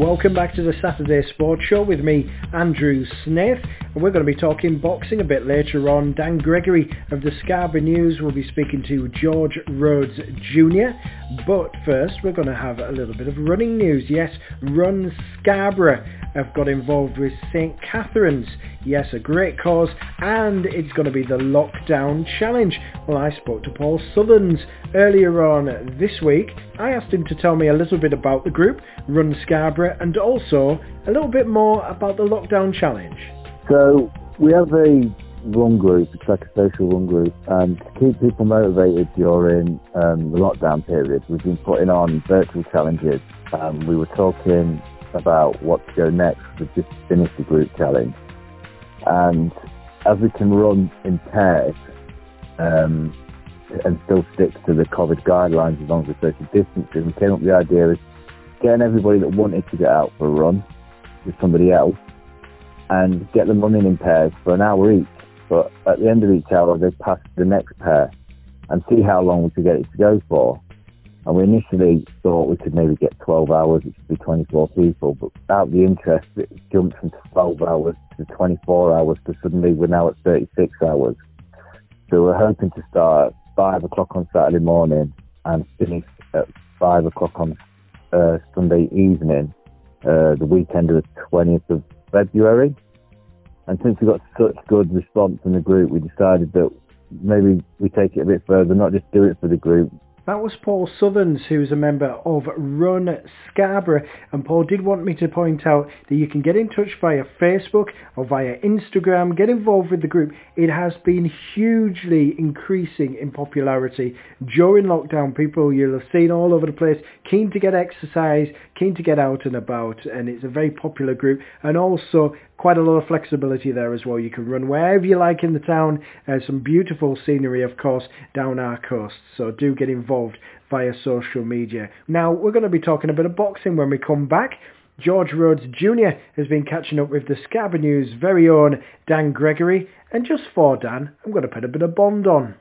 Welcome back to the Saturday Sports Show with me, Andrew Smith. And we're going to be talking boxing a bit later on. Dan Gregory of the Scarborough News will be speaking to George Rhodes Jr. But first, we're going to have a little bit of running news. Yes, Run Scarborough have got involved with St. Catherine's. Yes, a great cause. And it's going to be the Lockdown Challenge. Well, I spoke to Paul Southerns earlier on this week. I asked him to tell me a little bit about the group, Run Scarborough, and also a little bit more about the Lockdown Challenge. So we have a run group, it's like a social run group, and to keep people motivated during um, the lockdown period, we've been putting on virtual challenges. Um, we were talking about what to go next. We've just finished the group challenge, and as we can run in pairs um, and still stick to the COVID guidelines as long as we're social distancing, we came up with the idea of getting everybody that wanted to get out for a run with somebody else and get them running in pairs for an hour each. But at the end of each hour, they pass the next pair and see how long we could get it to go for. And we initially thought we could maybe get 12 hours, which would be 24 people, but out the interest, it jumped from 12 hours to 24 hours to suddenly we're now at 36 hours. So we're hoping to start at 5 o'clock on Saturday morning and finish at 5 o'clock on uh, Sunday evening, uh, the weekend of the 20th of February. And since we got such good response from the group, we decided that maybe we take it a bit further, not just do it for the group, that was Paul Southerns, who's a member of Run Scarborough. And Paul did want me to point out that you can get in touch via Facebook or via Instagram, get involved with the group. It has been hugely increasing in popularity during lockdown. People you'll have seen all over the place, keen to get exercise, keen to get out and about. And it's a very popular group. And also quite a lot of flexibility there as well. You can run wherever you like in the town. Uh, some beautiful scenery, of course, down our coast. So do get involved via social media. Now, we're going to be talking a bit of boxing when we come back. George Rhodes Jr. has been catching up with the Scarborough News' very own Dan Gregory. And just for Dan, I'm going to put a bit of Bond on.